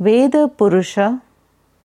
वेदपुरुष